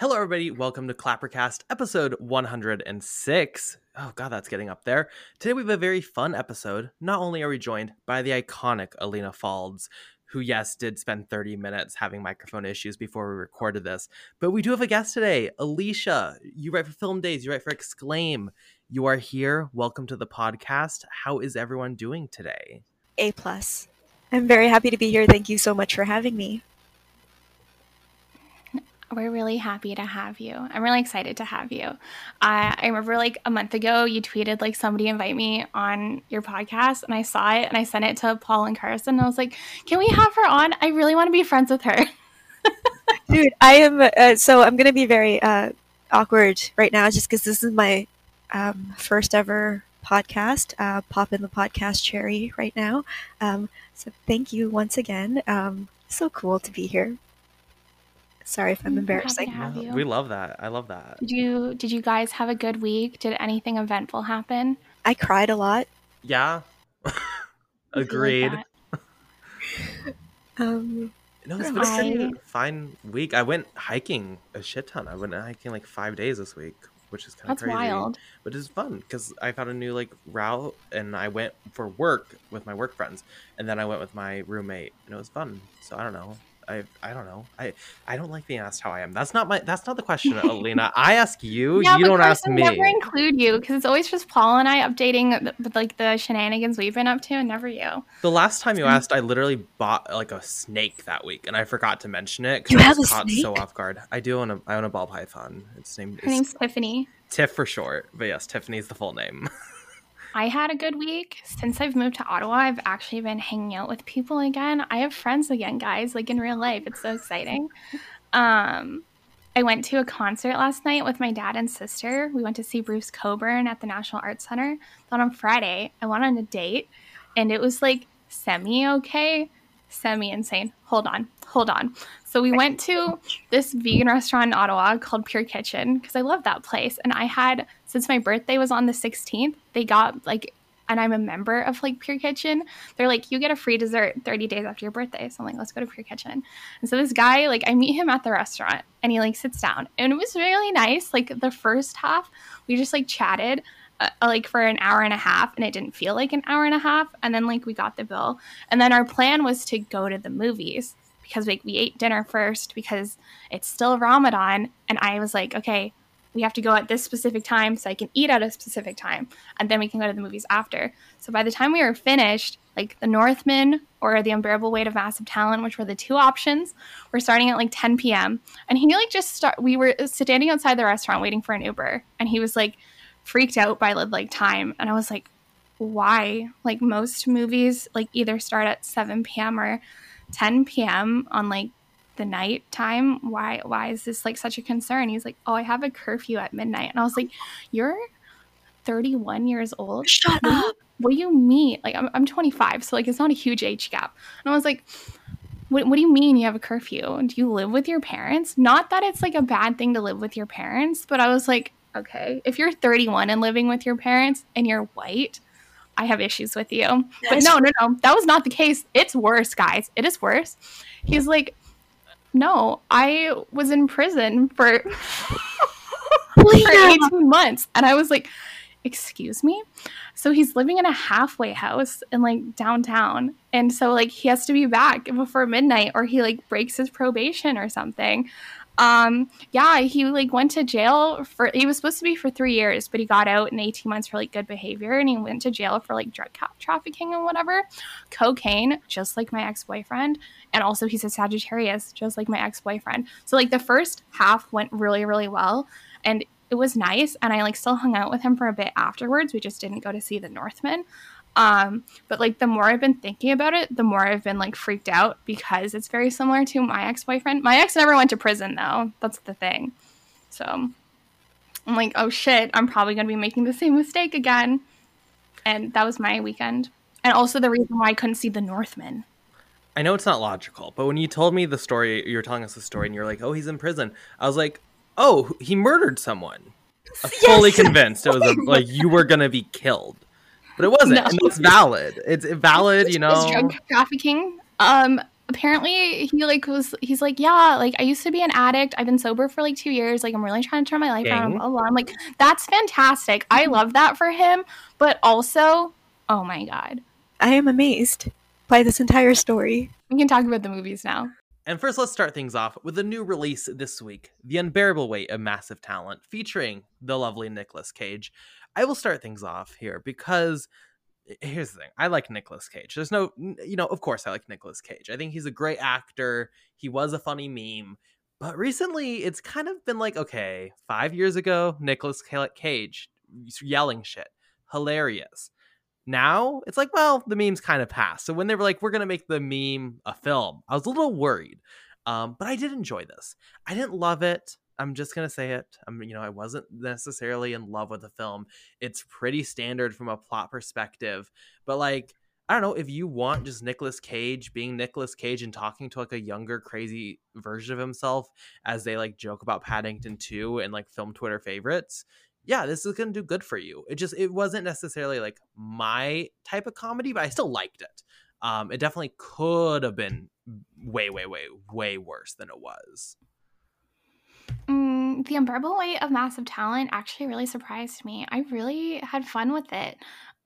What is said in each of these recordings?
Hello, everybody. Welcome to Clappercast, episode 106. Oh, God, that's getting up there. Today, we have a very fun episode. Not only are we joined by the iconic Alina Falds, who, yes, did spend 30 minutes having microphone issues before we recorded this, but we do have a guest today, Alicia. You write for Film Daze, you write for Exclaim. You are here. Welcome to the podcast. How is everyone doing today? A plus. I'm very happy to be here. Thank you so much for having me. We're really happy to have you. I'm really excited to have you. I, remember like a month ago, you tweeted like somebody invite me on your podcast, and I saw it and I sent it to Paul and Carson. And I was like, "Can we have her on? I really want to be friends with her." Dude, I am. Uh, so I'm gonna be very uh, awkward right now, just because this is my um, first ever podcast. Uh, pop in the podcast cherry right now. Um, so thank you once again. Um, so cool to be here. Sorry if I'm embarrassing. you. We love that. I love that. Did you did you guys have a good week? Did anything eventful happen? I cried a lot. Yeah. I feel like Agreed. Um, No, it's been a pretty fine week. I went hiking a shit ton. I went hiking like five days this week, which is kind of That's crazy. wild. But it's fun because I found a new like route, and I went for work with my work friends, and then I went with my roommate, and it was fun. So I don't know. I I don't know. I I don't like being asked how I am. That's not my. That's not the question, Alina. I ask you. yeah, you don't ask me. never include you because it's always just Paul and I updating the, like the shenanigans we've been up to, and never you. The last time you asked, I literally bought like a snake that week, and I forgot to mention it You because I have was a caught so off guard. I do own a I own a ball python. Its name Her name's Tiffany. Tiff for short, but yes, Tiffany's the full name. I had a good week. Since I've moved to Ottawa, I've actually been hanging out with people again. I have friends again, guys, like in real life. It's so exciting. Um, I went to a concert last night with my dad and sister. We went to see Bruce Cockburn at the National Arts Center. Then on Friday, I went on a date and it was like semi okay, semi insane. Hold on, hold on. So we went to this vegan restaurant in Ottawa called Pure Kitchen because I love that place. And I had, since my birthday was on the 16th, they got like, and I'm a member of like Pure Kitchen. They're like, you get a free dessert 30 days after your birthday. So I'm like, let's go to Pure Kitchen. And so this guy, like, I meet him at the restaurant and he like sits down and it was really nice. Like the first half, we just like chatted. Uh, like for an hour and a half and it didn't feel like an hour and a half and then like we got the bill and then our plan was to go to the movies because like we ate dinner first because it's still Ramadan and I was like, okay, we have to go at this specific time so I can eat at a specific time and then we can go to the movies after. So by the time we were finished, like the Northman or the Unbearable Weight of Massive Talent, which were the two options, were starting at like 10 p.m. And he like just start we were standing outside the restaurant waiting for an Uber and he was like freaked out by like time and I was like why? Like most movies like either start at 7 p.m. or 10 p.m. on like the night time. Why why is this like such a concern? He's like, "Oh, I have a curfew at midnight." And I was like, "You're 31 years old? shut What up. What do you mean? Like I'm, I'm 25, so like it's not a huge age gap." And I was like, what, what do you mean you have a curfew? Do you live with your parents? Not that it's like a bad thing to live with your parents, but I was like, okay, if you're 31 and living with your parents and you're white, I have issues with you. But no, no, no, that was not the case. It's worse, guys. It is worse. He's like, no, I was in prison for, for 18 months. And I was like, excuse me? So he's living in a halfway house in like downtown. And so like he has to be back before midnight or he like breaks his probation or something. Um yeah, he like went to jail for he was supposed to be for 3 years, but he got out in 18 months for like good behavior and he went to jail for like drug trafficking and whatever. Cocaine, just like my ex-boyfriend, and also he's a Sagittarius, just like my ex-boyfriend. So like the first half went really really well and it was nice and I like still hung out with him for a bit afterwards. We just didn't go to see the Northman. Um, but like the more I've been thinking about it, the more I've been like freaked out because it's very similar to my ex-boyfriend. My ex never went to prison though. That's the thing. So I'm like, oh shit, I'm probably gonna be making the same mistake again. And that was my weekend. And also the reason why I couldn't see the Northman. I know it's not logical, but when you told me the story, you were telling us the story, and you're like, "Oh, he's in prison." I was like, "Oh, he murdered someone." Was fully convinced it was a, like you were gonna be killed, but it wasn't, No. and it's valid. It's valid, you It was know. drug trafficking. Um, apparently he like was he's like yeah like i used to be an addict i've been sober for like two years like i'm really trying to turn my life around blah, blah, blah. i'm like that's fantastic i Mm-hmm. love that for him but also oh my god I am amazed by this entire story. we can talk about the movies now And first, let's start things off with a new release this week The Unbearable Weight of Massive Talent, featuring the lovely Nicolas Cage. I will start things off here because eh, here's the thing I like Nicolas Cage. There's no, you know, of course I like Nicolas Cage. I think he's a great actor. He was a funny meme. But recently, it's kind of been like, okay, five years ago, Nicolas Cage yelling shit, hilarious. Now it's like, well, the memes kind of passed. So when they were like, we're gonna make the meme a film, I was a little worried. Um, but I did enjoy this. I didn't love it. I'm just gonna say it. I'm, you know, I wasn't necessarily in love with the film. It's pretty standard from a plot perspective, but like, I don't know if you want just Nicolas Cage being Nicolas Cage and talking to like a younger, crazy version of himself as they like joke about Paddington 2 and like film Twitter favorites. Yeah, this is gonna do good for you. It just it wasn't necessarily like my type of comedy, but I still liked it. Um, it definitely could have been way, way, way, way worse than it was. Mm, the unbearable weight of massive talent actually really surprised me. I really had fun with it.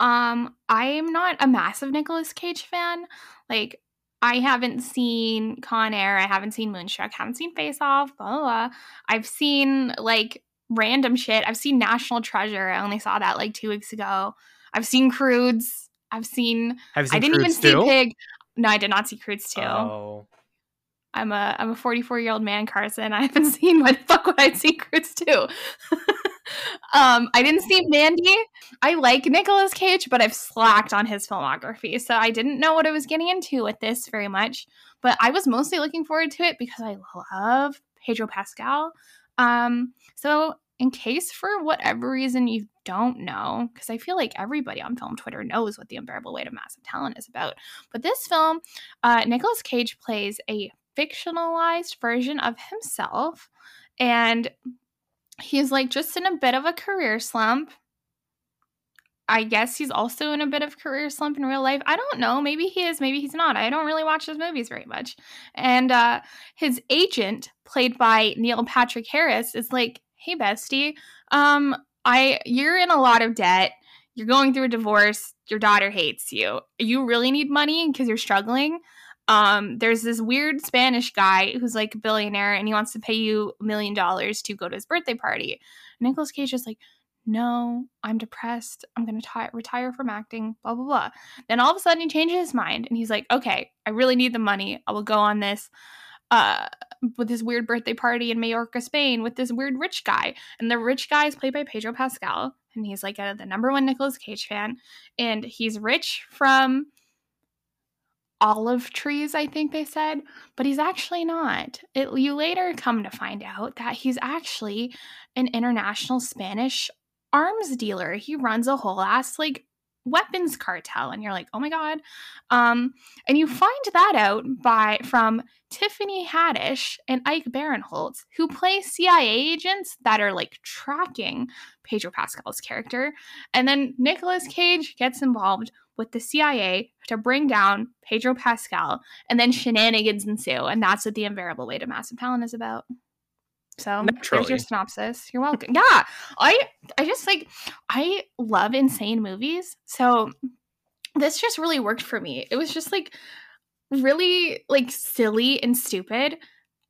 Um, I'm not a massive Nicolas Cage fan. Like, I haven't seen Con Air, I haven't seen Moonstruck, haven't seen Face Off, blah, blah, blah. I've seen like random shit. I've seen National Treasure. I only saw that like two weeks ago. I've seen Croods. I've seen. Have seen I didn't even Croods see? Pig. No, I did not see Croods too. Oh, I'm a I'm a 44 year old man, Carson. I haven't seen what fuck would I see Croods too. um, I didn't see Mandy. I like Nicolas Cage, but I've slacked on his filmography, so I didn't know what I was getting into with this very much. But I was mostly looking forward to it because I love Pedro Pascal. Um, so in case for whatever reason you don't know, because I feel like everybody on film Twitter knows what the unbearable weight of massive talent is about. But this film, uh, Nicolas Cage plays a fictionalized version of himself and he's like just in a bit of a career slump. I guess he's also in a bit of career slump in real life. I don't know. Maybe he is maybe he's not. I don't really watch his movies very much. And uh his agent played by neil patrick harris is like hey bestie um i you're in a lot of debt. You're going through a divorce. Your daughter hates you. You really need money because you're struggling um there's this weird spanish guy who's like a billionaire and he wants to pay you a million dollars to go to his birthday party nicolas cage is like no i'm depressed i'm gonna retire from acting blah blah blah then all of a sudden he changes his mind and he's like okay i really need the money i will go on this uh with this weird birthday party in Majorca, Spain, with this weird rich guy. And the rich guy is played by Pedro Pascal, and he's like a, the number one Nicolas Cage fan. And he's rich from olive trees, I think they said, but he's actually not. It, you later come to find out that he's actually an international Spanish arms dealer. He runs a whole ass like weapons cartel and you're like, "Oh my god." Um and you find that out by from Tiffany Haddish and Ike Barinholtz, who play CIA agents that are like tracking Pedro Pascal's character. And then Nicolas Cage gets involved with the CIA to bring down Pedro Pascal, and then shenanigans ensue, and that's what the unbearable weight of massive talent is about. So there's your synopsis. You're welcome. yeah, I I just like I love insane movies, so this just really worked for me. It was just like really like silly and stupid,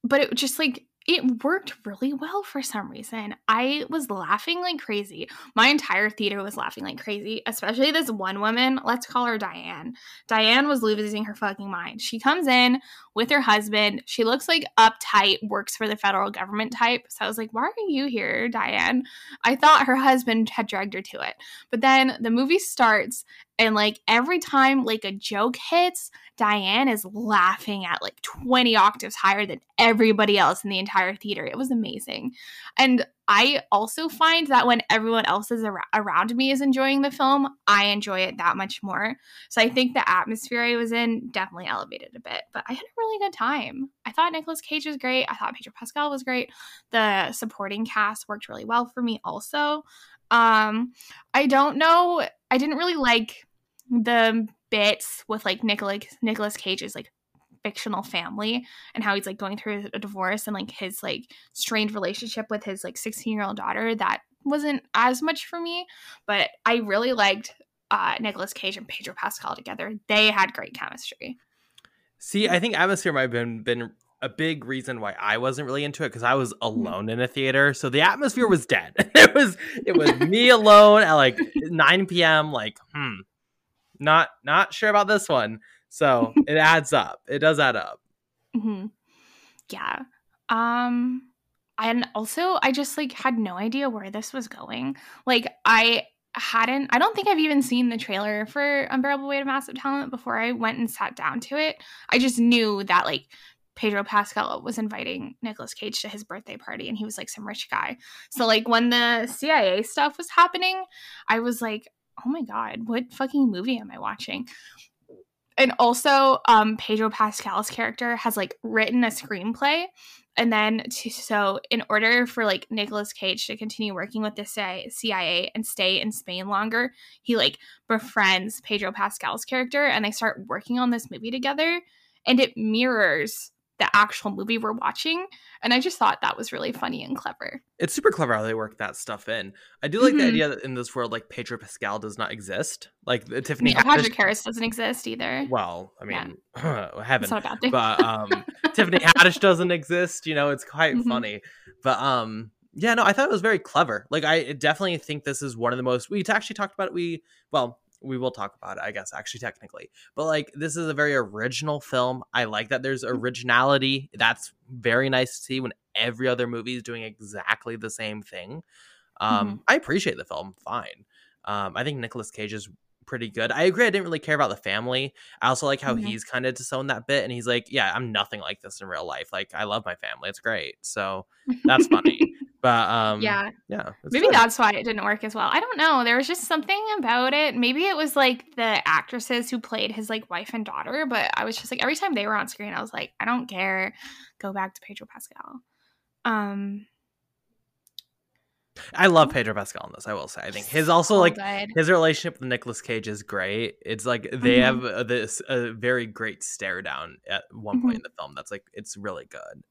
but it just like it worked really well for some reason. I was laughing like crazy. My entire theater was laughing like crazy, especially this one woman. Let's call her Diane. Diane was losing her fucking mind. She comes in with her husband. She looks like uptight, works for the federal government type. So I was like, why are you here, Diane? I thought her husband had dragged her to it. But then the movie starts and like every time like a joke hits, Diane is laughing at like 20 octaves higher than everybody else in the entire theater. It was amazing. And I also find that when everyone else is ar- around me is enjoying the film, I enjoy it that much more. So I think the atmosphere I was in definitely elevated a bit. But I had a really good time. I thought Nicolas Cage was great. I thought Pedro Pascal was great. The supporting cast worked really well for me also. Um I don't know. I didn't really like the bits with like Nicolas Nicolas Cage's like fictional family and how he's like going through a divorce and like his like strained relationship with his like 16 year old daughter that wasn't as much for me but i really liked uh Nicolas Cage and Pedro Pascal together they had great chemistry See, I think atmosphere might have been been a big reason why I wasn't really into it because I was alone in a theater, so the atmosphere was dead. it was it was me alone at like 9 p.m. Like, hmm, not not sure about this one. So it adds up. It does add up. hmm Yeah. Um and also I just like had no idea where this was going. Like I hadn't I don't think I've even seen the trailer for Unbearable Weight of Massive Talent before I went and sat down to it. I just knew that like Pedro Pascal was inviting Nicolas Cage to his birthday party and he was like some rich guy. So like when the CIA stuff was happening, I was like, "Oh my god, what fucking movie am I watching?" And also, um Pedro Pascal's character has like written a screenplay and then to, so in order for like Nicolas Cage to continue working with the CIA and stay in Spain longer, he like befriends Pedro Pascal's character and they start working on this movie together and it mirrors the actual movie we're watching. And I just thought that was really funny and clever. It's super clever how they work that stuff in. I do like the Mhm. idea that in this world, like Pedro Pascal does not exist. Like the Tiffany Neil Patrick Harris doesn't exist either. Well, I Yeah. mean, heaven. It's not a bad thing. but um Tiffany Haddish doesn't exist. You know, it's quite Mhm. funny. But um, yeah, no, I thought it was very clever. Like, I definitely think this is one of the most. We actually talked about it. We well, we will talk about it, I guess, actually, technically. But like, this is a very original film. I like that there's originality. That's very nice to see when every other movie is doing exactly the same thing. Um, I appreciate the film. Fine. Um, I think Nicolas Cage is pretty good. I agree. I didn't really care about the family. I also like how Mhm. he's kind of disowned that bit, and he's like, "Yeah, I'm nothing like this in real life. Like, I love my family. It's great." So that's funny. but um, yeah. yeah, Maybe good. that's why it didn't work as well. I don't know. There was just something about it. Maybe it was like the actresses who played his like wife and daughter, but I was just like every time they were on screen, I was like, I don't care. Go back to Pedro Pascal. Um I love Pedro Pascal in this. I will say. I think his also so like good. his relationship with Nicolas Cage is great. It's like they Mhm. have uh, this a very great stare down at one Mm-hmm. point in the film. That's like it's really good.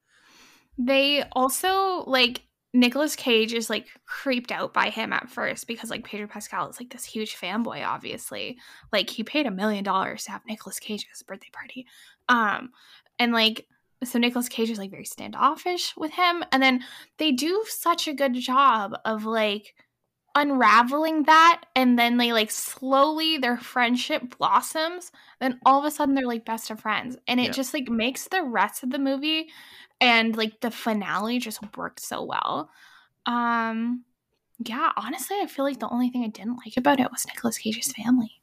They also like Nicolas Cage is like creeped out by him at first because like Pedro Pascal is like this huge fanboy, obviously. Like he paid a million dollars to have Nicolas Cage at his birthday party. Um and like so Nicolas Cage is like very standoffish with him. And then they do such a good job of like unraveling that and then they like slowly their friendship blossoms then all of a sudden they're like best of friends and it Yeah. just like makes the rest of the movie and like the finale just worked so well um yeah honestly i feel like the only thing i didn't like about it was Nicolas cage's family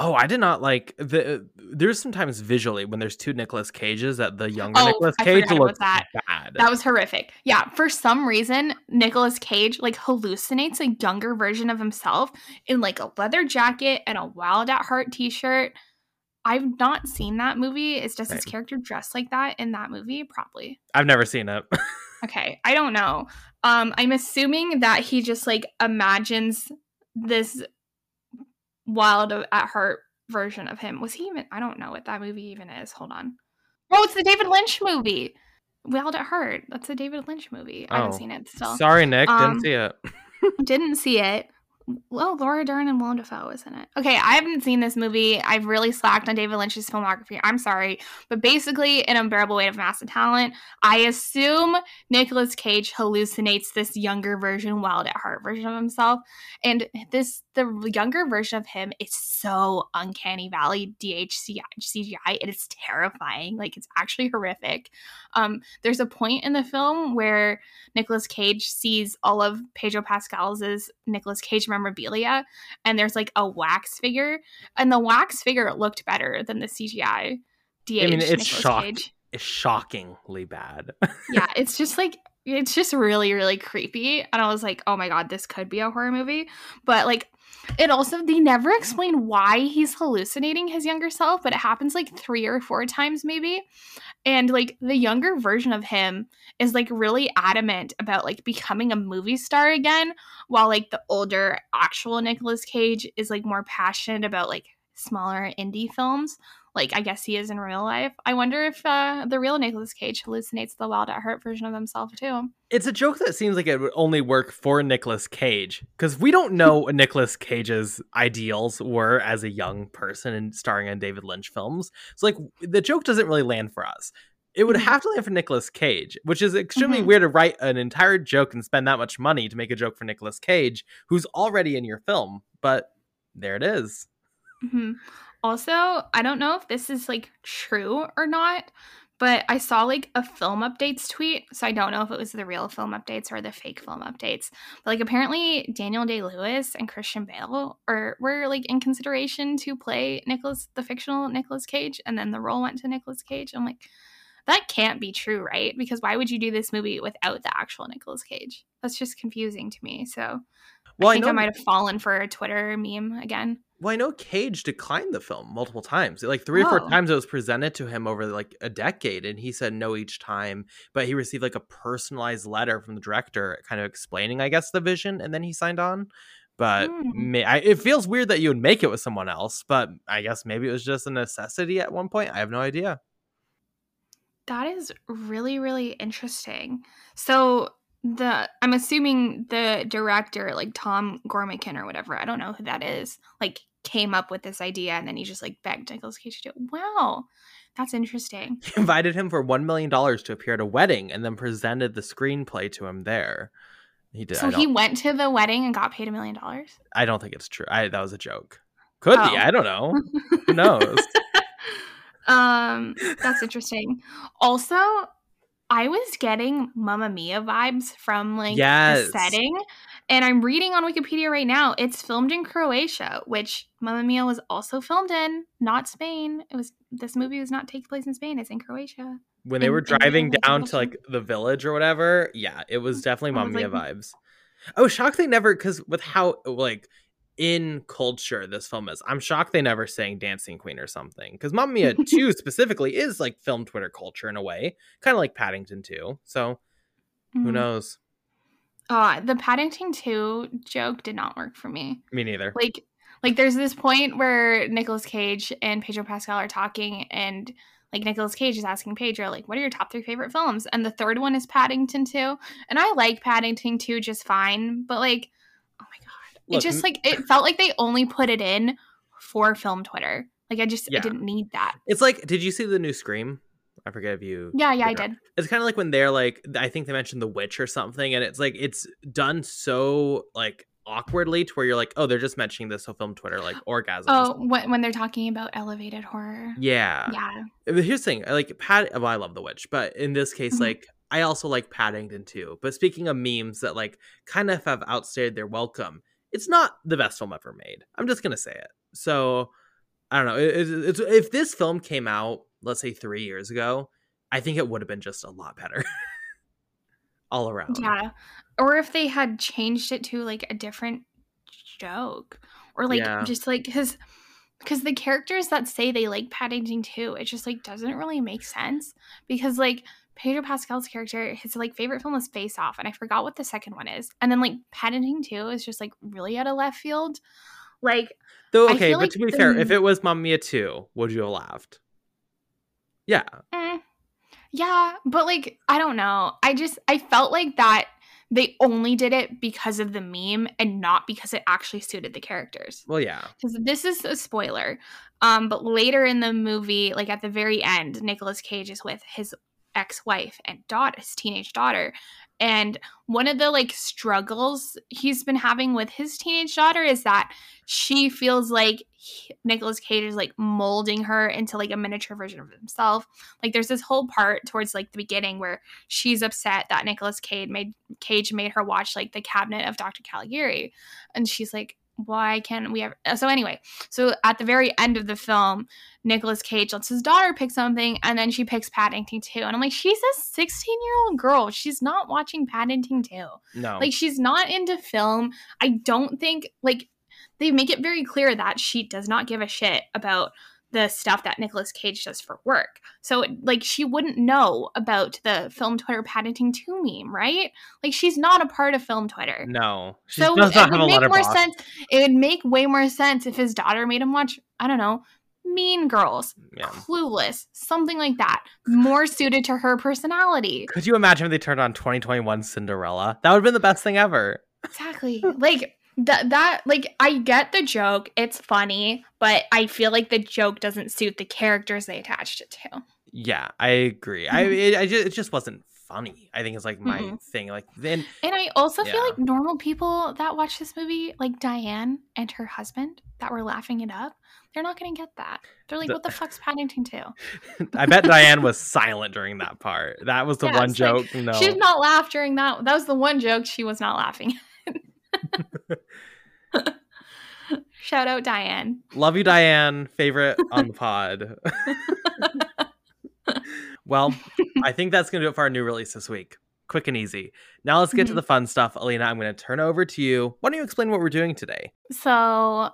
Oh, I did not like the. There's sometimes visually when there's two Nicolas Cages that the younger Oh, Nicolas Cage looks that. bad. that was horrific yeah for some reason Nicolas cage like hallucinates a younger version of himself in like a leather jacket and a wild at heart t-shirt i've not seen that movie is does his character dress like that in that movie probably I've never seen it. Okay, I don't know. Um, I'm assuming that he just like imagines this wild at heart version of him. Was he even? I don't know what that movie even is. Hold on. Oh, it's the David Lynch movie. Wild at Heart. That's a David Lynch movie. I haven't Oh. seen it still. Sorry, Nick, Um, didn't see it. Didn't see it. Well, Laura Dern and Willem Dafoe is in it. Okay, I haven't seen this movie. I've really slacked on David Lynch's filmography. I'm sorry. But basically, an Unbearable Weight of Massive Talent, I assume Nicolas Cage hallucinates this younger version, wild at heart version of himself. And this, the younger version of him is so uncanny valley DHCI CGI. It is terrifying. Like, it's actually horrific. Um, there's a point in the film where Nicolas Cage sees all of Pedro Pascal's Nicolas Cage memorabilia, and there's like a wax figure, and the wax figure looked better than the CGI. DH I mean, it's shock-. It's shockingly bad. Yeah, it's just like it's just really really creepy, and I was like, oh my god, this could be a horror movie. But like, it also they never explain why he's hallucinating his younger self, but it happens like three or four times maybe. And like the younger version of him is like really adamant about like becoming a movie star again, while like the older actual Nicolas Cage is like more passionate about like smaller indie films. Like I guess he is in real life. I wonder if uh, the real Nicolas Cage hallucinates the Wild at Heart version of himself too. It's a joke that seems like it would only work for Nicolas Cage because we don't know what Nicolas Cage's ideals were as a young person and starring in David Lynch films. So like the joke doesn't really land for us. It would Mhm. have to land for Nicolas Cage, which is extremely Mhm. weird to write an entire joke and spend that much money to make a joke for Nicolas Cage, who's already in your film. But there it is. hmm Also, I don't know if this is like true or not, but I saw like a film updates tweet. So I don't know if it was the real film updates or the fake film updates. But like apparently Daniel Day Lewis and Christian Bale are were like in consideration to play Nicolas the fictional Nicolas Cage, and then the role went to Nicolas Cage. I'm like, that can't be true, right? Because why would you do this movie without the actual Nicolas Cage? That's just confusing to me. So Well, I think I, know might have fallen for a Twitter meme again. Well, I know Cage declined the film multiple times. Like three or Oh. four times it was presented to him over like a decade, and he said no each time. But he received like a personalized letter from the director, kind of explaining, I guess, the vision, and then he signed on. But Hmm. may, I, it feels weird that you would make it with someone else. But I guess maybe it was just a necessity at one point. I have no idea. That is really, really interesting. So the I'm assuming the director, like Tom Gormican or whatever, I don't know who that is, like came up with this idea and then he just like begged Nicolas Cage to do it. Wow. That's interesting. He invited him for one million dollars to appear at a wedding, and then presented the screenplay to him there. He did. So he went to the wedding and got paid a million dollars. I don't think it's true. I that was a joke. Could be. Oh. I don't know. Who knows? um, that's interesting. Also, I was getting Mamma Mia vibes from like Yes. the setting. And I'm reading on Wikipedia right now. It's filmed in Croatia, which Mamma Mia was also filmed in, not Spain. It was this movie was not take place in Spain. It's in Croatia. when they in- were driving down to like the village or whatever yeah it was definitely Mamma Mia like- vibes Oh, was shocked they never because with how like in culture this film is i'm shocked they never sang dancing queen or something because Mamma Mia 2 specifically is like film twitter culture in a way kind of like paddington 2 so who Mhm. knows Uh, the Paddington 2 joke did not work for me. me neither. Like like there's this point where Nicolas Cage and Pedro Pascal are talking and like Nicolas Cage is asking Pedro like what are your top 3 favorite films? And the third one is Paddington 2 and I like Paddington 2 just fine but like oh my god. Look, it just like it felt like they only put it in for film Twitter. Like I just Yeah. I didn't need that. It's like did you see the new scream i forget if you yeah yeah I did. It's kind of like when they're like i think they mentioned the witch or something and it's like it's done so like awkwardly to where you're like oh they're just mentioning this on film twitter like orgasms oh when, when they're talking about elevated horror. Yeah. Yeah. Here's the thing like pat well i love the witch but in this case Mhm. like i also like paddington too but speaking of memes that like kind of have outstayed their welcome it's not the best film ever made. I'm just gonna say it. So i don't know it, it- it's, if this film came out let's say three years ago i think it would have been just a lot better all around Yeah. Or if they had changed it to like a different joke or like Yeah. just like cuz cuz the characters that say they like Paddington too, it just like doesn't really make sense because like Pedro Pascal's character, his like favorite film is Face Off, and I forgot what the second one is. And then like Paddington 2 is just like really out of left field. Like Though okay, but like to be the- fair, if it was Mamma Mia 2, would you have laughed? Yeah. Mm. Yeah, but like I don't know. I just I felt like that they only did it because of the meme and not because it actually suited the characters. Well, yeah. Because this is a spoiler. Um, but later in the movie, like at the very end, Nicolas Cage is with his ex-wife and daughter, his teenage daughter. And one of the like struggles he's been having with his teenage daughter is that she feels like he, Nicolas Cage is like molding her into like a miniature version of himself. Like there's this whole part towards like the beginning where she's upset that Nicolas Cage made Cage made her watch like the cabinet of Dr. Caligari. And she's like, why can't we have uh, so anyway, so at the very end of the film, nicolas Cage lets his daughter pick something and then she picks Paddington 2. And I'm like, she's a 16 year old girl. She's not watching Paddington 2. No. Like she's not into film. I don't think like they make it very clear that she does not give a shit about the stuff that Nicolas Cage does for work. So like she wouldn't know about the film Twitter Paddington 2 meme, right? Like she's not a part of film Twitter. no. She So does it not would a make more letterboxd. sense. It would make way more sense if his daughter made him watch, I don't know, Mean Girls, Yeah. Clueless, something like that. More suited to her personality. Could you imagine if they turned on 2021 Cinderella? That would have been the best thing ever. Exactly. like that that like I get the joke. It's funny, but I feel like the joke doesn't suit the characters they attached it to. Yeah, I agree. I Mhm. it, I just, it just wasn't funny. I think it's like my Mhm. thing. Like then And I also feel like normal people that watch this movie, like Diane and her husband, that were laughing it up, they're not going to get that. They're like, The- "What the fuck's Paddington 2? I bet Diane was silent during that part. That was the Yeah, one it's like, joke. no. She did not laugh during that. That was the one joke she was not laughing. Shout out Diane. Love you, Diane. Favorite on the pod. well, I think that's going to do it for our new release this week. Quick and easy. Now let's get to Mhm. the fun stuff. Alina, I'm going to turn over to you. Why don't you explain what we're doing today? So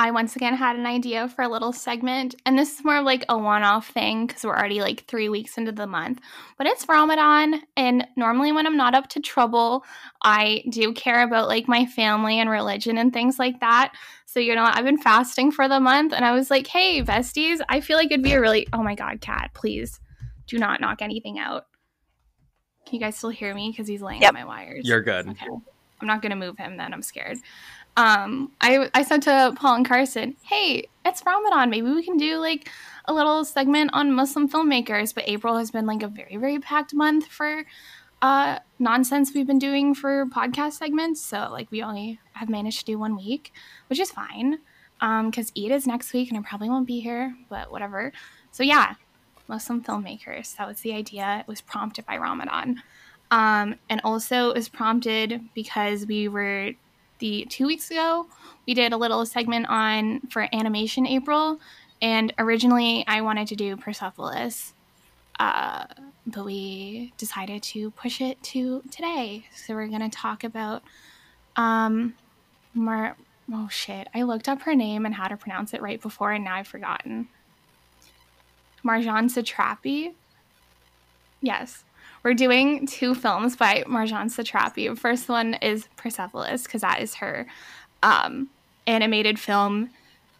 I once again had an idea for a little segment, and this is more of like a one off thing because we're already like three weeks into the month. But it's Ramadan, and normally when I'm not up to trouble, I do care about like my family and religion and things like that. So, you know, I've been fasting for the month, and I was like, hey, besties, I feel like it'd be a really, oh my God, cat, please do not knock anything out. Can you guys still hear me? Because he's laying Yep. on my wires. You're good. Okay. I'm not gonna move him then. I'm scared. Um, I I said to Paul and Carson, "Hey, it's Ramadan. Maybe we can do like a little segment on Muslim filmmakers." But April has been like a very very packed month for uh nonsense we've been doing for podcast segments. So like we only have managed to do one week, which is fine. Um, because Eid is next week and I probably won't be here, but whatever. So yeah, Muslim filmmakers. That was the idea. It was prompted by Ramadan. Um, and also was prompted because we were the two weeks ago we did a little segment on for animation April, and originally I wanted to do Persepolis, uh, but we decided to push it to today. So we're gonna talk about um, Mar. Oh shit! I looked up her name and how to pronounce it right before, and now I've forgotten. Marjane Satrapi. Yes. We're doing two films by Marjane Satrapi. First one is Persepolis, because that is her um, animated film,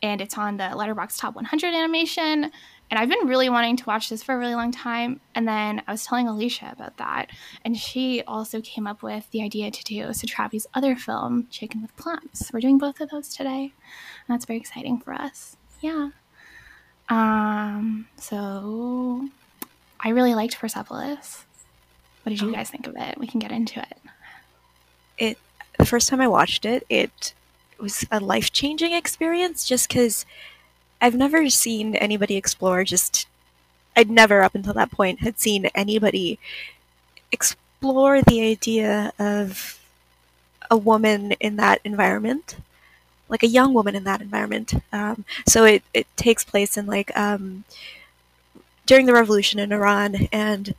and it's on the Letterboxd Top 100 animation. And I've been really wanting to watch this for a really long time. And then I was telling Alicia about that, and she also came up with the idea to do Satrapi's other film, Chicken with Plums. We're doing both of those today, and that's very exciting for us. Yeah. Um. So, I really liked Persepolis. What did you guys think of it? We can get into it. the first time I watched it, it was a life changing experience just because I've never seen anybody explore just. I'd never, up until that point, had seen anybody explore the idea of a woman in that environment, like a young woman in that environment. Um, so it, it takes place in like um, during the revolution in Iran, and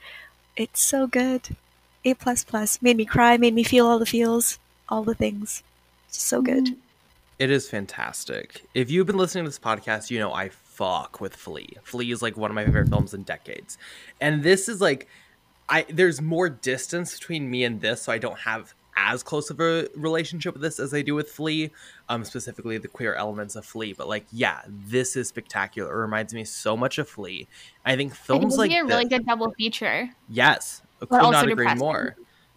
it's so good. A plus plus made me cry, made me feel all the feels, all the things. Just so mm-hmm. good. It is fantastic. If you've been listening to this podcast, you know I fuck with Flee. Flee is like one of my favorite films in decades. And this is like I there's more distance between me and this, so I don't have as close of a relationship with this as they do with Flee, um, specifically the queer elements of Flee. But like, yeah, this is spectacular. It reminds me so much of Flee. I think I think films like be a really good double feature. Yes, I could not agree depressing. more.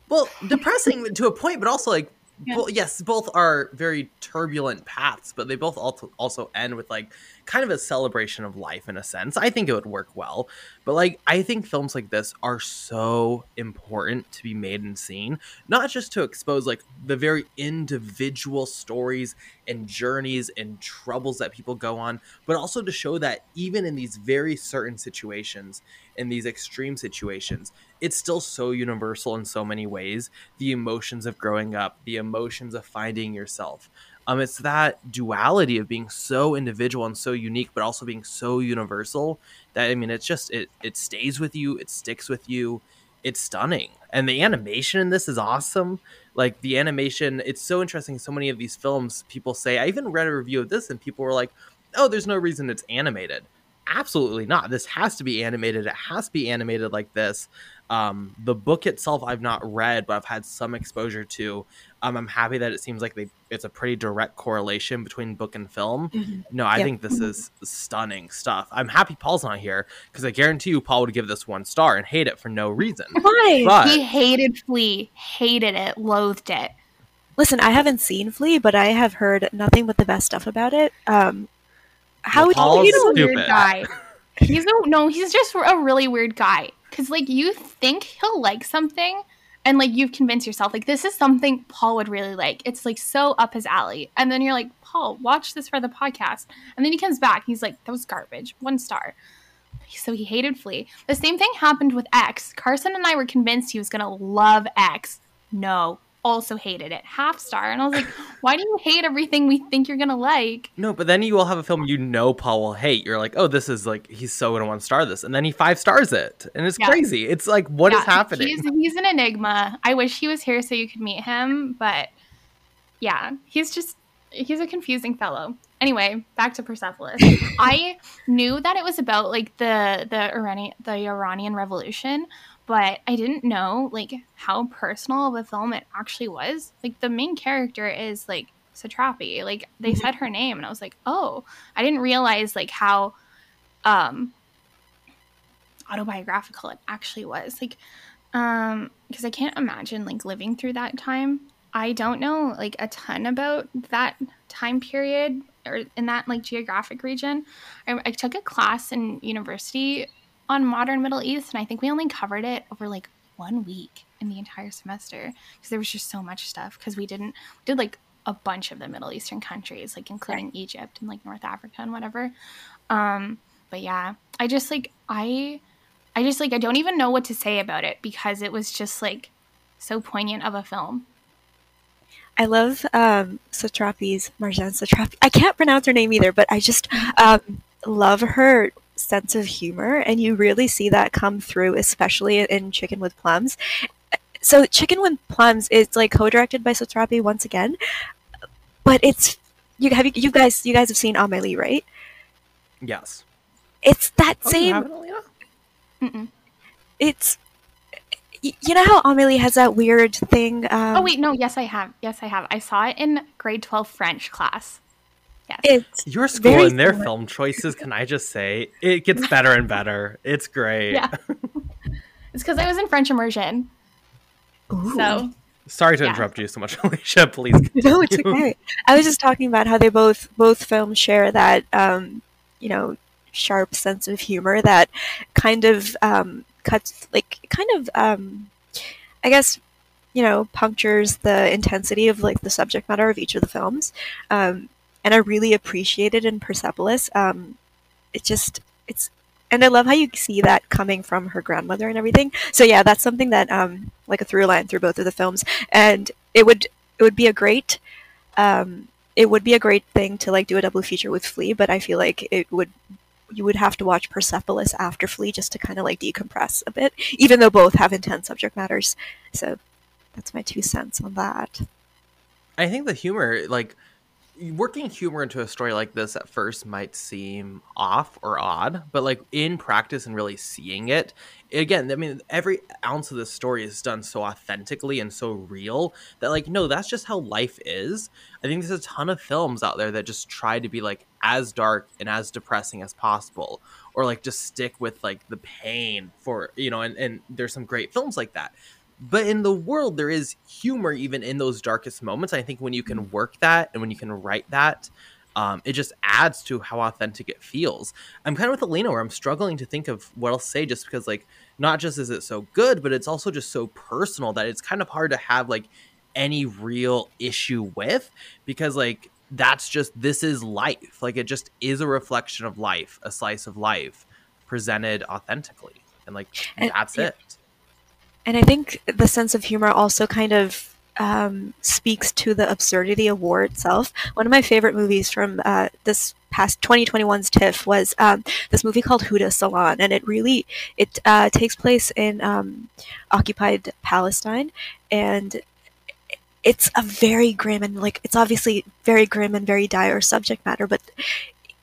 Well, depressing to a point, but also like, Yeah. yes, both are very turbulent paths, but they both also end with like kind of a celebration of life in a sense. I think it would work well, but like I think films like this are so important to be made and seen, not just to expose like the very individual stories and journeys and troubles that people go on, but also to show that even in these very certain situations, in these extreme situations, it's still so universal in so many ways. The emotions of growing up, the emotions of finding yourself. Um, it's that duality of being so individual and so unique, but also being so universal that I mean, it's just it it stays with you, it sticks with you. It's stunning, and the animation in this is awesome. Like the animation, it's so interesting. So many of these films, people say. I even read a review of this, and people were like, "Oh, there's no reason it's animated." Absolutely not. This has to be animated. It has to be animated like this. Um, the book itself, I've not read, but I've had some exposure to. Um, I'm happy that it seems like they it's a pretty direct correlation between book and film. Mm-hmm. No, I Yep. think this is stunning stuff. I'm happy Paul's not here because I guarantee you Paul would give this one star and hate it for no reason. Why? But he hated Flee, hated it, loathed it. Listen, I haven't seen Flee, but I have heard nothing but the best stuff about it. Um, how Well, would Paul's you he's a stupid. weird guy. He's a no. He's just a really weird guy. Cause like you think he'll like something, and like you've convinced yourself like this is something Paul would really like. It's like so up his alley, and then you're like, Paul, watch this for the podcast, and then he comes back. He's like, that was garbage. One star. So he hated Flee. The same thing happened with X. Carson and I were convinced he was gonna love X. No, also hated it. Half star. And I was like, why do you hate everything we think you're gonna like? No, but then you will have a film you know Paul will hate. You're like, oh, this is like he's so gonna want to star this, and then he five stars it, and it's Yeah. crazy. It's like, what is Yeah, happening? He's, he's an enigma. I wish he was here so you could meet him, but yeah, he's just he's a confusing fellow. Anyway, back to Persepolis. I knew that it was about like the the Iranian the Iranian Revolution, but I didn't know like how personal of a film it actually was. Like the main character is like Satrapi. Like they Mhm. said her name, and I was like, oh, I didn't realize like how um autobiographical it actually was. Like, um, because I can't imagine like living through that time. I don't know like a ton about that time period or in that like geographic region. I, I took a class in university on modern Middle East, and I think we only covered it over like one week in the entire semester because there was just so much stuff. Because we didn't we did like a bunch of the Middle Eastern countries, like including Egypt and like North Africa and whatever. Um, but yeah, I just like I I just like I don't even know what to say about it because it was just like so poignant of a film. I love um, Satrapi's Marjane Satrapi. I can't pronounce her name either, but I just um, love her sense of humor, and you really see that come through, especially in Chicken with Plums. So, Chicken with Plums is like co-directed by Satrapi once again, but it's you have you, you guys you guys have seen Amelie, right? yes. It's that Oh, same. haven't, Alina? Mm-mm. it's you know how Amelie has that weird thing. Um, oh wait, no, yes I have. Yes I have. I saw it in grade 12 French class. Yes. It's Your school and their similar. film choices, can I just say, it gets better and better. It's great. Yeah. it's cuz I was in French immersion. ooh. So, Sorry to Yeah. interrupt you so much, Alicia. Please. No, it's continue. okay. I was just talking about how they both both films share that um, you know sharp sense of humor that kind of um, cuts like kind of um, I guess you know punctures the intensity of like the subject matter of each of the films, um, and I really appreciate it in Persepolis. Um, it just it's and I love how you see that coming from her grandmother and everything. So yeah, that's something that um, like a through line through both of the films, and it would it would be a great um, it would be a great thing to like do a double feature with Flee, but I feel like it would you would have to watch Persepolis after Flee just to kind of like decompress a bit, even though both have intense subject matters. So that's my two cents on that. I think the humor, like working humor into a story like this at first might seem off or odd, but like in practice and really seeing it, again, I mean, every ounce of this story is done so authentically and so real that, like, no, that's just how life is. I think there's a ton of films out there that just try to be like as dark and as depressing as possible, or like just stick with like the pain for, you know, and, and there's some great films like that but in the world there is humor even in those darkest moments. I think when you can work that and when you can write that um, it just adds to how authentic it feels. I'm kind of with alina where i'm struggling to think of what i'll say just because like not just is it so good but it's also just so personal that it's kind of hard to have like any real issue with because like that's just this is life. Like it just is a reflection of life a slice of life presented authentically. And like And- that's yeah. it And I think the sense of humor also kind of um, speaks to the absurdity of war itself. One of my favorite movies from uh, this past 2021's TIFF was um, this movie called Huda Salon, and it really it uh, takes place in um, occupied Palestine, and it's a very grim and like it's obviously very grim and very dire subject matter, but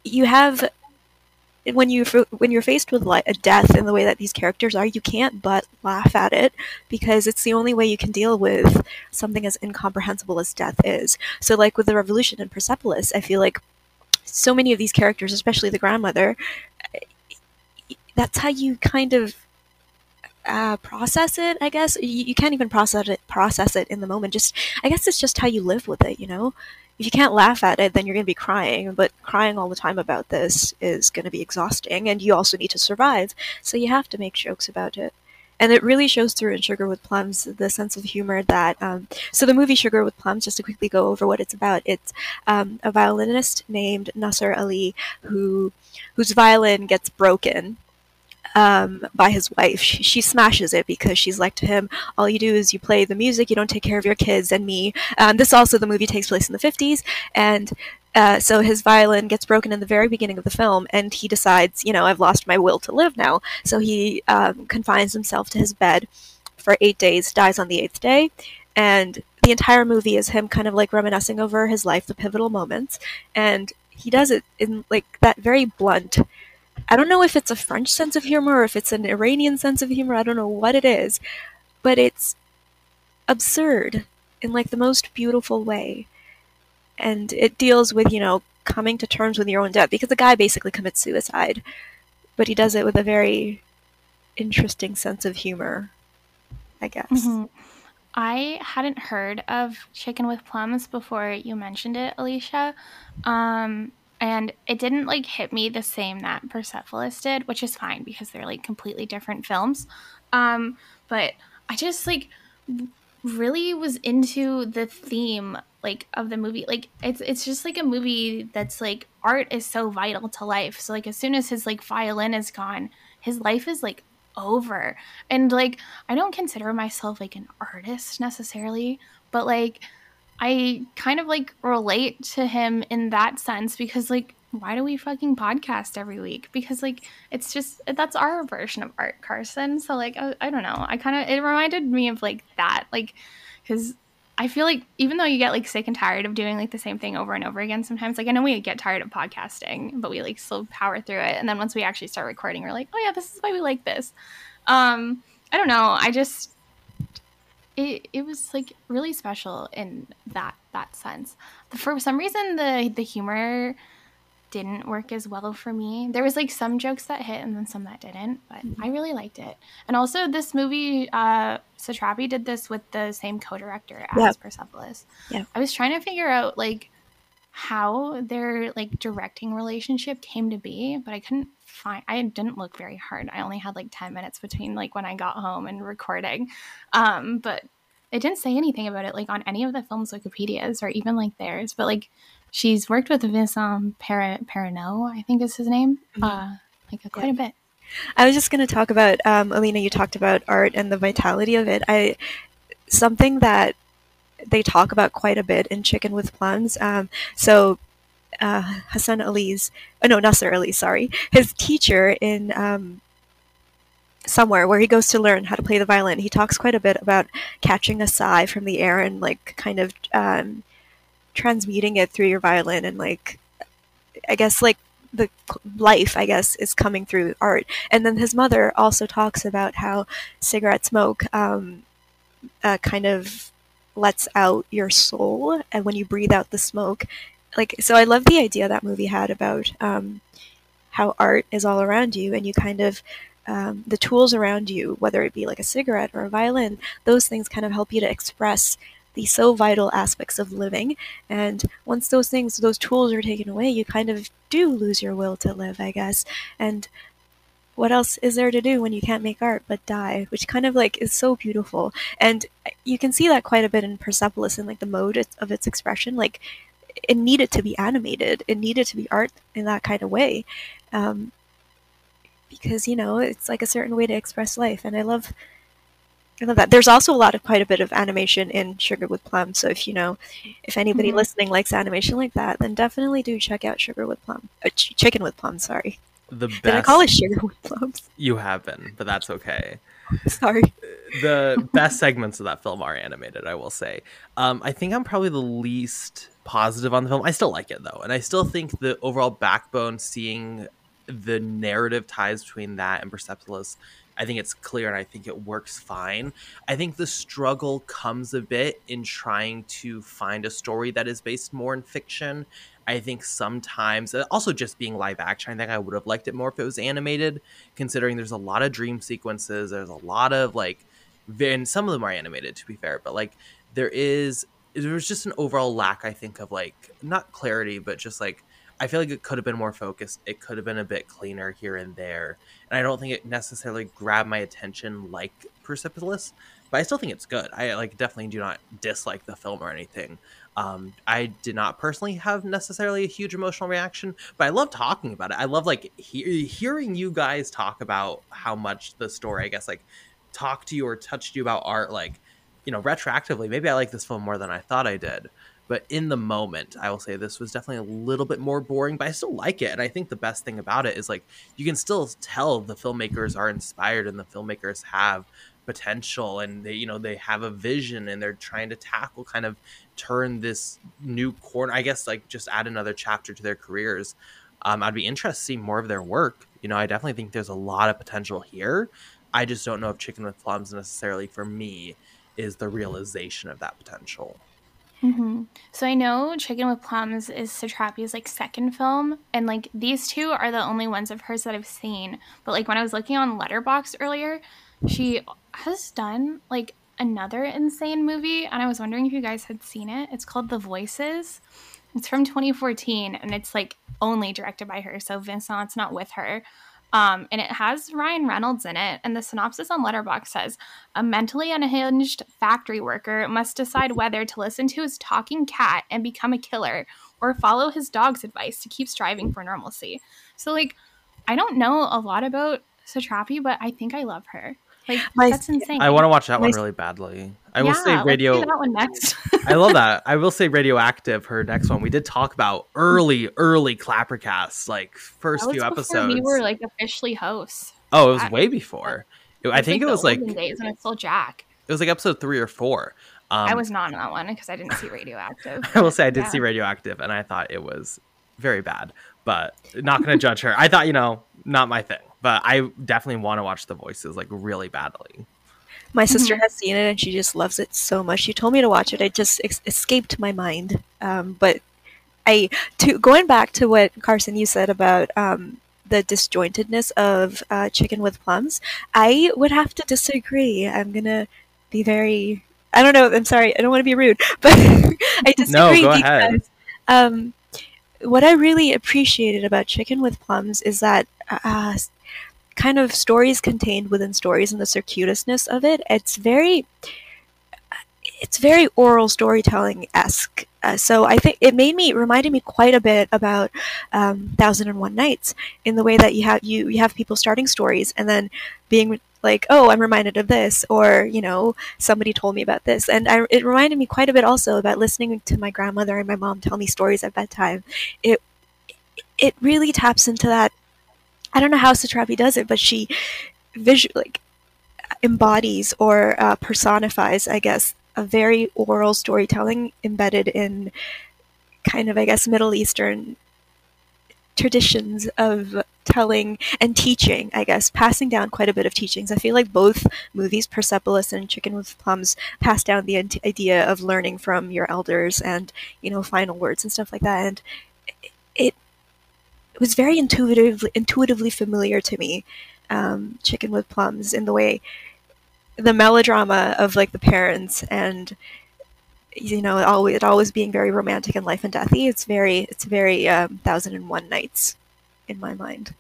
you have when you when you're faced with a death in the way that these characters are, you can't but laugh at it because it's the only way you can deal with something as incomprehensible as death is. So, like with the revolution in Persepolis, I feel like so many of these characters, especially the grandmother, that's how you kind of uh, process it. I guess you, you can't even process it process it in the moment. Just I guess it's just how you live with it. You know, if you can't laugh at it, then you're going to be crying. But crying all the time about this is going to be exhausting, and you also need to survive. So you have to make jokes about it. And it really shows through in Sugar with Plums the sense of humor that. Um, so the movie Sugar with Plums, just to quickly go over what it's about, it's um, a violinist named Nasser Ali who whose violin gets broken um, by his wife. She, she, smashes it because she's like to him, all you do is you play the music, you don't take care of your kids and me. Um, this also, the movie takes place in the 50s, and uh, so his violin gets broken in the very beginning of the film, and he decides, you know, I've lost my will to live now. So he um, confines himself to his bed for eight days, dies on the eighth day, and the entire movie is him kind of like reminiscing over his life, the pivotal moments, and he does it in like that very blunt I don't know if it's a French sense of humor or if it's an Iranian sense of humor. I don't know what it is, but it's absurd in like the most beautiful way. And it deals with, you know, coming to terms with your own death because the guy basically commits suicide, but he does it with a very interesting sense of humor, I guess. Mm-hmm. I hadn't heard of Chicken with Plums before you mentioned it, Alicia. Um, and it didn't like hit me the same that Persepolis did, which is fine because they're like completely different films. Um, but I just like really was into the theme like of the movie. Like it's it's just like a movie that's like art is so vital to life. So like as soon as his like violin is gone, his life is like over. And like I don't consider myself like an artist necessarily, but like I kind of like relate to him in that sense because like why do we fucking podcast every week? Because like it's just that's our version of art, Carson. So like I, I don't know. I kind of it reminded me of like that, like because I feel like even though you get like sick and tired of doing like the same thing over and over again, sometimes like I know we get tired of podcasting, but we like still power through it. And then once we actually start recording, we're like, oh yeah, this is why we like this. Um, I don't know. I just it, it was like really special in that that sense. For some reason, the the humor didn't work as well for me. There was like some jokes that hit and then some that didn't, but mm-hmm. I really liked it. And also, this movie, uh, Satrapi did this with the same co-director as yep. Persepolis. Yeah, I was trying to figure out like how their like directing relationship came to be, but I couldn't find. I didn't look very hard. I only had like ten minutes between like when I got home and recording, um, but it didn't say anything about it like on any of the films Wikipedias or even like theirs. But like she's worked with Vincent Paronnaud, I think is his name, mm-hmm. uh, like quite yeah. a bit. I was just going to talk about um, Alina. You talked about art and the vitality of it. I something that they talk about quite a bit in Chicken with Plums. Um, so uh, Hassan Ali's, oh no, Nasser Ali, sorry, his teacher in um, somewhere where he goes to learn how to play the violin. He talks quite a bit about catching a sigh from the air and like kind of um, transmuting it through your violin and like I guess like the life I guess is coming through art. And then his mother also talks about how cigarette smoke um, uh, kind of lets out your soul and when you breathe out the smoke like so i love the idea that movie had about um, how art is all around you and you kind of um, the tools around you whether it be like a cigarette or a violin those things kind of help you to express the so vital aspects of living. And once those things those tools are taken away you kind of do lose your will to live i guess. And what else is there to do when you can't make art but die which kind of like is so beautiful and you can see that quite a bit in persepolis and like the mode of its expression like it needed to be animated it needed to be art in that kind of way um, because you know it's like a certain way to express life and i love I love that. There's also a lot of quite a bit of animation in Sugar with Plum. So if you know, if anybody mm-hmm. listening likes animation like that, then definitely do check out Sugar with Plum. Uh, ch- Chicken with Plum. Sorry the best. Did I call it sugar plums? You have been, but that's okay. Sorry. The best segments of that film are animated, I will say. Um, I think I'm probably the least positive on the film. I still like it though, and I still think the overall backbone, seeing the narrative ties between that and Persepolis, I think it's clear and I think it works fine. I think the struggle comes a bit in trying to find a story that is based more in fiction. I think sometimes, also just being live action, I think I would have liked it more if it was animated, considering there's a lot of dream sequences. There's a lot of like, and some of them are animated to be fair, but like there is, there was just an overall lack, I think, of like, not clarity, but just like, I feel like it could have been more focused. It could have been a bit cleaner here and there. And I don't think it necessarily grabbed my attention like Persepolis, but I still think it's good. I like definitely do not dislike the film or anything. Um, I did not personally have necessarily a huge emotional reaction, but I love talking about it. I love like he- hearing you guys talk about how much the story, I guess, like talked to you or touched you about art, like you know, retroactively. Maybe I like this film more than I thought I did. But in the moment, I will say this was definitely a little bit more boring, but I still like it. And I think the best thing about it is like you can still tell the filmmakers are inspired and the filmmakers have potential and they you know they have a vision and they're trying to tackle kind of turn this new corner i guess like just add another chapter to their careers. Um, i'd be interested to see more of their work. You know i definitely think there's a lot of potential here. I just don't know if chicken with plums necessarily for me is the realization of that potential Mm-hmm. So I know Chicken with Plums is Satrapi's like second film, and like these two are the only ones of hers that I've seen. But like when I was looking on Letterboxd earlier, she has done like another insane movie, and I was wondering if you guys had seen it. It's called The Voices. It's from 2014, and it's like only directed by her, so Vincent's not with her. Um, and it has Ryan Reynolds in it. And the synopsis on Letterboxd says a mentally unhinged factory worker must decide whether to listen to his talking cat and become a killer or follow his dog's advice to keep striving for normalcy. So, like, I don't know a lot about Satrapi, but I think I love her. Like My, that's insane. I want to watch that My, one really badly. I yeah, will say radio. that one next. I love that. I will say radioactive. Her next one. We did talk about early, early Clappercasts, like first few episodes. We were like officially hosts. Oh, it was that, way before. It, I think like it was like days when it's still Jack. It was like episode three or four. Um, I was not on that one because I didn't see radioactive. I will say I did yeah. see radioactive, and I thought it was very bad. But not going to judge her. I thought you know not my thing but I definitely want to watch The Voices like really badly. My sister mm-hmm. has seen it and she just loves it so much. She told me to watch it. It just ex- escaped my mind. Um, but I to going back to what Carson you said about um, the disjointedness of uh, Chicken with Plums, I would have to disagree. I'm gonna be very. I don't know. I'm sorry. I don't want to be rude, but I disagree no, go because ahead. Um, what I really appreciated about Chicken with Plums is that uh, kind of stories contained within stories and the circuitousness of it. It's very it's very oral storytelling esque. Uh, so I think it made me reminded me quite a bit about um, Thousand and One Nights in the way that you have you you have people starting stories and then being like, oh, I'm reminded of this, or you know, somebody told me about this, and I, it reminded me quite a bit also about listening to my grandmother and my mom tell me stories at bedtime. It it really taps into that I don't know how Satrapi does it, but she visually like embodies or uh, personifies, I guess, a very oral storytelling embedded in kind of, I guess, Middle Eastern traditions of telling and teaching, I guess, passing down quite a bit of teachings. I feel like both movies, Persepolis and Chicken with Plums, pass down the idea of learning from your elders and, you know, final words and stuff like that. And it was very intuitively intuitively familiar to me. Um, Chicken with Plums in the way the melodrama of like the parents and you know it always it always being very romantic and life and deathy. It's very it's very um, Thousand and One Nights in my mind.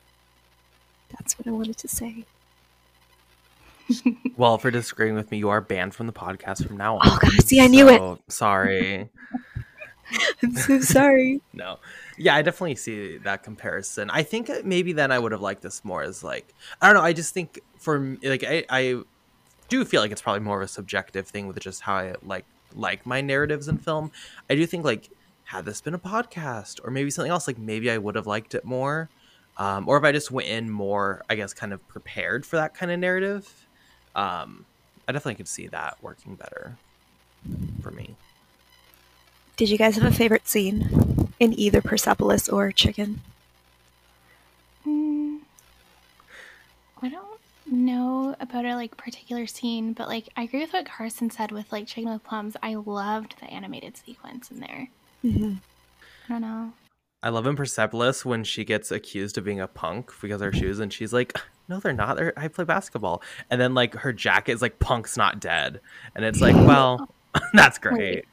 That's what I wanted to say. well, for disagreeing with me, you are banned from the podcast from now on. Oh God! See, I knew so, it. Sorry. I'm so sorry. no yeah, I definitely see that comparison. I think maybe then I would have liked this more as like I don't know. I just think for like I, I do feel like it's probably more of a subjective thing with just how I like like my narratives in film. I do think like had this been a podcast or maybe something else, like maybe I would have liked it more. Um, or if I just went in more, I guess, kind of prepared for that kind of narrative, um, I definitely could see that working better for me. Did you guys have a favorite scene? In either Persepolis or Chicken? Mm, I don't know about a like particular scene, but like I agree with what Carson said with like Chicken with Plums. I loved the animated sequence in there. Mhm. I don't know. I love in Persepolis when she gets accused of being a punk because of her shoes, and she's like, "No, they're not. They're, I play basketball." And then like her jacket is like, "Punk's not dead," and it's like, well, that's great.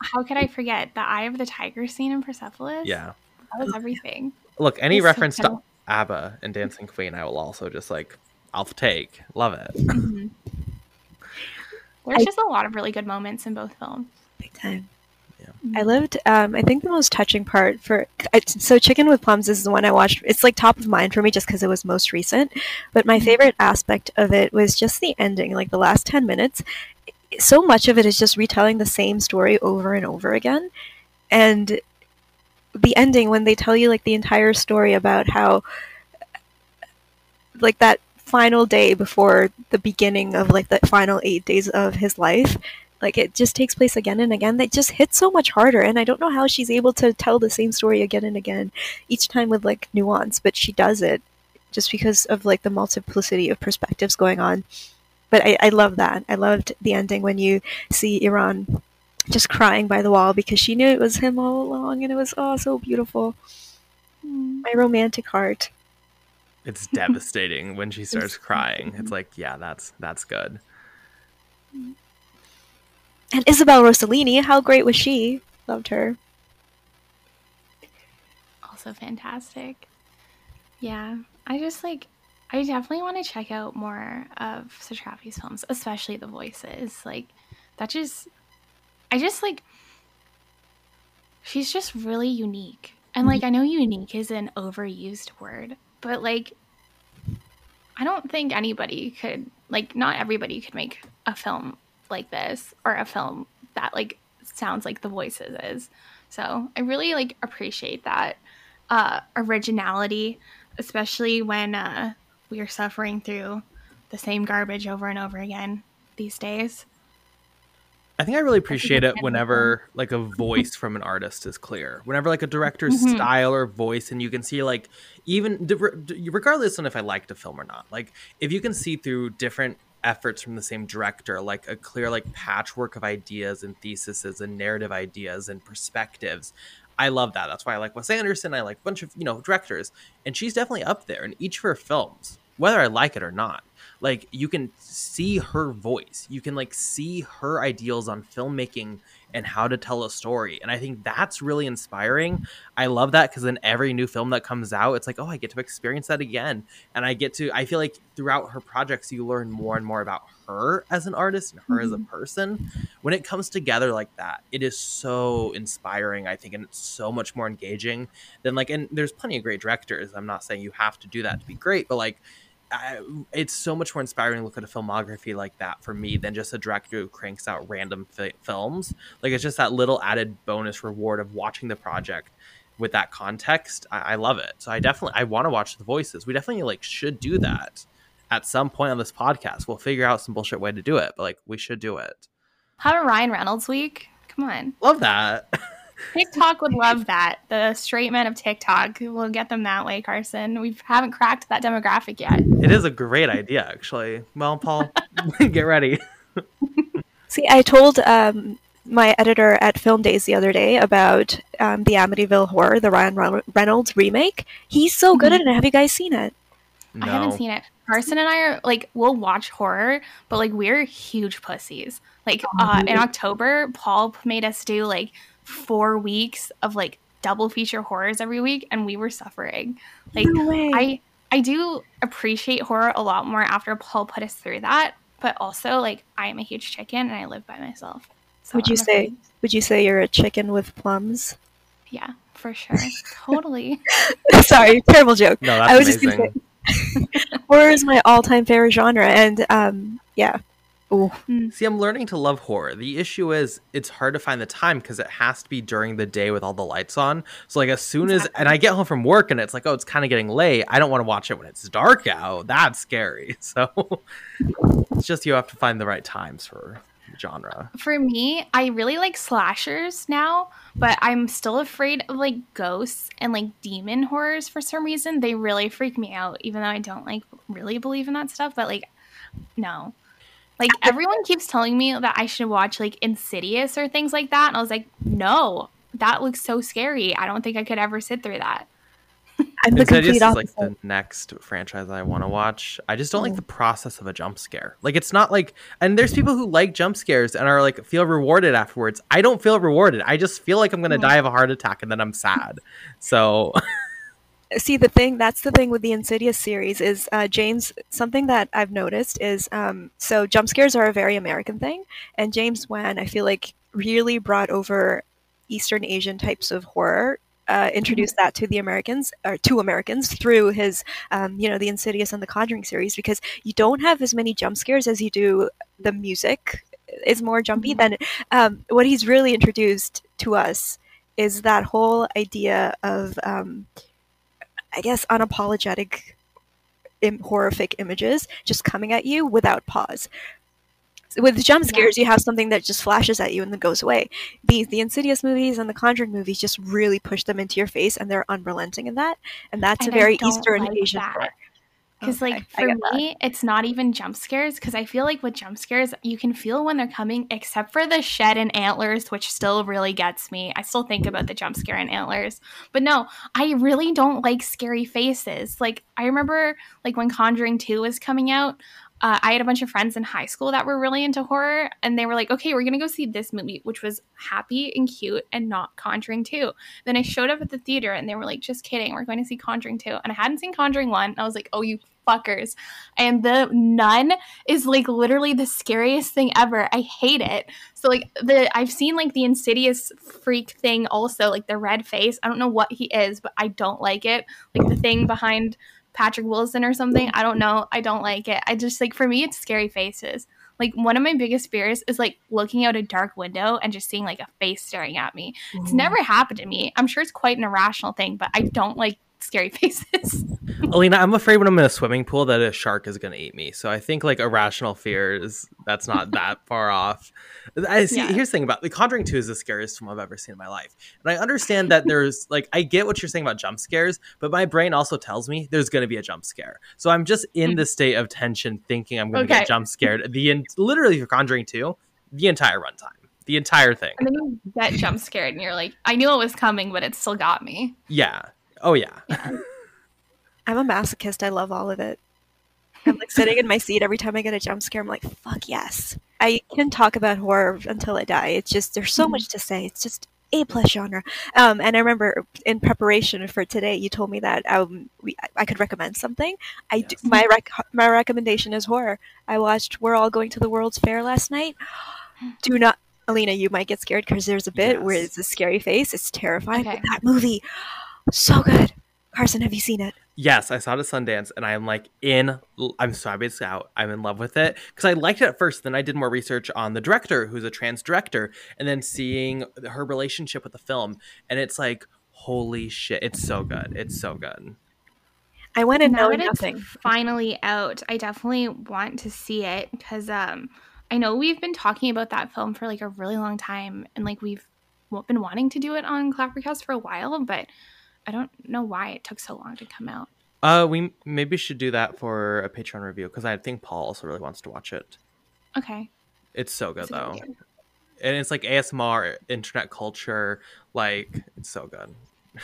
How could I forget the Eye of the Tiger scene in Persepolis? Yeah. that was everything. Look, any It's so reference to. ABBA and Dancing Queen, I will also just like, I'll take. Love it. Mhm. There's I- just a lot of really good moments in both films. Big time. Yeah. I loved. Um, I think the most touching part for I, so Chicken with Plums is the one I watched. It's like top of mind for me just because it was most recent. But my Mhm. favorite aspect of it was just the ending, like the last ten minutes. So much of it is just retelling the same story over and over again, and the ending when they tell you like the entire story about how, like that final day before the beginning of like the final eight days of his life like it just takes place again and again. That just hits so much harder and i don't know how she's able to tell the same story again and again each time with like nuance but she does it just because of like the multiplicity of perspectives going on but i, I love that i loved the ending when you see iran just crying by the wall because she knew it was him all along and it was oh so beautiful hmm. my romantic heart It's devastating when she starts It's- crying. It's like, yeah, that's that's good. Hmm. and isabella rossellini how great was she loved her Also fantastic. Yeah, I just like. I definitely want to check out more of Satrapi's films, especially the voices. Like that just. I just like. She's just really unique, and like I know unique is an overused word, but like. I don't think anybody could like not everybody could make a film like this or a film that like sounds like the voices is. So I really like appreciate that uh, originality, especially when uh, we are suffering through the same garbage over and over again these days. I think I really appreciate it whenever like a voice from an artist is clear. Whenever like a director's Mhm. style or voice, and you can see like even regardless on if I liked a film or not, like if you can see through different efforts from the same director, like a clear like patchwork of ideas and theses and narrative ideas and perspectives. I love that. That's why I like Wes Anderson. I like a bunch of you know directors, and she's definitely up there in each of her films, whether I like it or not. Like you can see her voice, you can like see her ideals on filmmaking and how to tell a story, and I think that's really inspiring. I love that because in every new film that comes out, it's like, oh, I get to experience that again, and I get to. I feel like throughout her projects, you learn more and more about her as an artist and her as a mm-hmm. person when it comes together like that it is so inspiring i think and it's so much more engaging than like and there's plenty of great directors i'm not saying you have to do that to be great but like I, it's so much more inspiring to look at a filmography like that for me than just a director who cranks out random fi- films. Like it's just that little added bonus reward of watching the project with that context I, I love it. So i definitely i want to watch the voices. We definitely like should do that at some point on this podcast we'll figure out some bullshit way to do it but like we should do it Have a Ryan Reynolds week. Come on. love that TikTok would love that. The straight men of TikTok. We'll get them that way, Carson. We haven't cracked that demographic yet. It is a great idea, actually. Well, Paul, get ready. See, I told um, my editor at Film Daze the other day about um, the Amityville Horror, the Ryan Ren- Reynolds remake. He's so good at it. Have you guys seen it? No. I haven't seen it. Carson and I are like, we'll watch horror, but like, we're huge pussies. Like, uh, in October, Paul made us do like four weeks of like double feature horrors every week, and we were suffering. Like, no. I I do appreciate horror a lot more after Paul put us through that, but also like I am a huge chicken and I live by myself. So Would you I'm say- afraid- Would you say you're a chicken with plums? Yeah, for sure, totally. Sorry, terrible joke. No, I that's was just gonna amazing. Horror is my all-time favorite genre, and um, yeah. Ooh. See, I'm learning to love horror. The issue is it's hard to find the time because it has to be during the day with all the lights on. So like as soon as and I get home from work and it's like, oh, it's kind of getting late. I don't want to watch it when it's dark out. That's scary. So it's just you have to find the right times for genre. For me, I really like slashers now, but I'm still afraid of like ghosts and like demon horrors for some reason. They really freak me out, even though I don't like really believe in that stuff. But like, no. Like everyone keeps telling me that I should watch like Insidious or things like that, and I was like, no, that looks so scary. I don't think I could ever sit through that. I'm the Insidious complete is opposite. like the next franchise I want to watch. I just don't like the process of a jump scare. Like it's not like and there's people who like jump scares and are like feel rewarded afterwards. I don't feel rewarded. I just feel like I'm going to die of a heart attack and then I'm sad. So see the thing that's the thing with the insidious series is uh, james something that i've noticed is um, so jump scares are a very american thing and james wan i feel like really brought over eastern asian types of horror uh, introduced that to the Americans or to Americans through his, um, you know, the Insidious and the Conjuring series because you don't have as many jump scares as you do. The music is more jumpy Mhm. than um, what he's really introduced to us is that whole idea of um, I guess, unapologetic, Im- horrific images just coming at you without pause. With jump Yeah. scares, you have something that just flashes at you and then goes away. The the Insidious movies and the Conjuring movies just really push them into your face, and they're unrelenting in that. And that's And a very Eastern like Asian horror. Because Okay, like for get that. me, it's not even jump scares. Because I feel like with jump scares, you can feel when they're coming, except for the shed and antlers, which still really gets me. I still think about the jump scare and antlers. But no, I really don't like scary faces. Like I remember, like when Conjuring Two was coming out. Uh, I had a bunch of friends in high school that were really into horror, and they were like, "Okay, we're gonna go see this movie, which was happy and cute, and not Conjuring 2. Then I showed up at the theater, and they were like, "Just kidding, we're going to see Conjuring 2." And I hadn't seen Conjuring 1, and I was like, "Oh, you fuckers!" And the nun is like literally the scariest thing ever. I hate it. So like the I've seen like the Insidious freak thing also, like the red face. I don't know what he is, but I don't like it. Like the thing behind Patrick Wilson or something. I don't know. I don't like it. I just like for me it's scary faces. Like one of my biggest fears is like looking out a dark window and just seeing like a face staring at me. It's never happened to me. I'm sure it's quite an irrational thing, but I don't like scary faces. Alina, I'm afraid when I'm in a swimming pool that a shark is going to eat me. So I think like irrational fears, that's not that far off. I see. Yeah. Here's the thing about The Conjuring 2 is the scariest film I've ever seen in my life. And I understand that there's like, I get what you're saying about jump scares, but my brain also tells me there's going to be a jump scare. So I'm just in Mhm. the state of tension thinking I'm going to Okay. get jump scared. The in- literally for Conjuring 2, the entire runtime, the entire thing. And then you get jump scared and you're like, I knew it was coming, but it still got me. Yeah. Oh yeah. I'm a masochist. I love all of it. I'm like sitting in my seat every time I get a jump scare. I'm like, fuck yes. I can talk about horror until I die. It's just there's so much to say. It's just a plus genre. Um, and I remember in preparation for today, you told me that um, we, I could recommend something. I do, my rec- my recommendation is horror. I watched We're All Going to the World's Fair last night. Do not, Alina. You might get scared because there's a bit where Yes. it's a scary face. It's terrifying. Okay. That movie, so good. Carson, have you seen it? Yes, I saw it at Sundance, and I'm like in. I'm sorry, it's out. I'm in love with it because I liked it at first. Then I did more research on the director, who's a trans director, and then seeing her relationship with the film, and it's like, holy shit, it's so good. It's so good. I went in now knowing that it's nothing. finally out, I definitely want to see it because um, I know we've been talking about that film for like a really long time, and like we've been wanting to do it on Clappercast for a while, but I don't know why it took so long to come out. Uh, we maybe should do that for a Patreon review because I think Paul also really wants to watch it. Okay, It's so good That's a good though, and it's like ASMR, internet culture, like it's so good.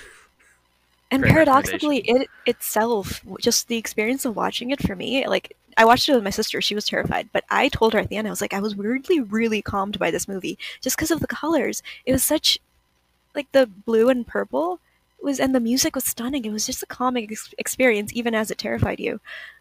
And Great paradoxically, it itself, just the experience of watching it for me, like I watched it with my sister. She was terrified, but I told her at the end, I was like, I was weirdly, really calmed by this movie just because of the colors. It was such, like the blue and purple was, and the music was stunning. It was just a calming ex- experience, even as it terrified you.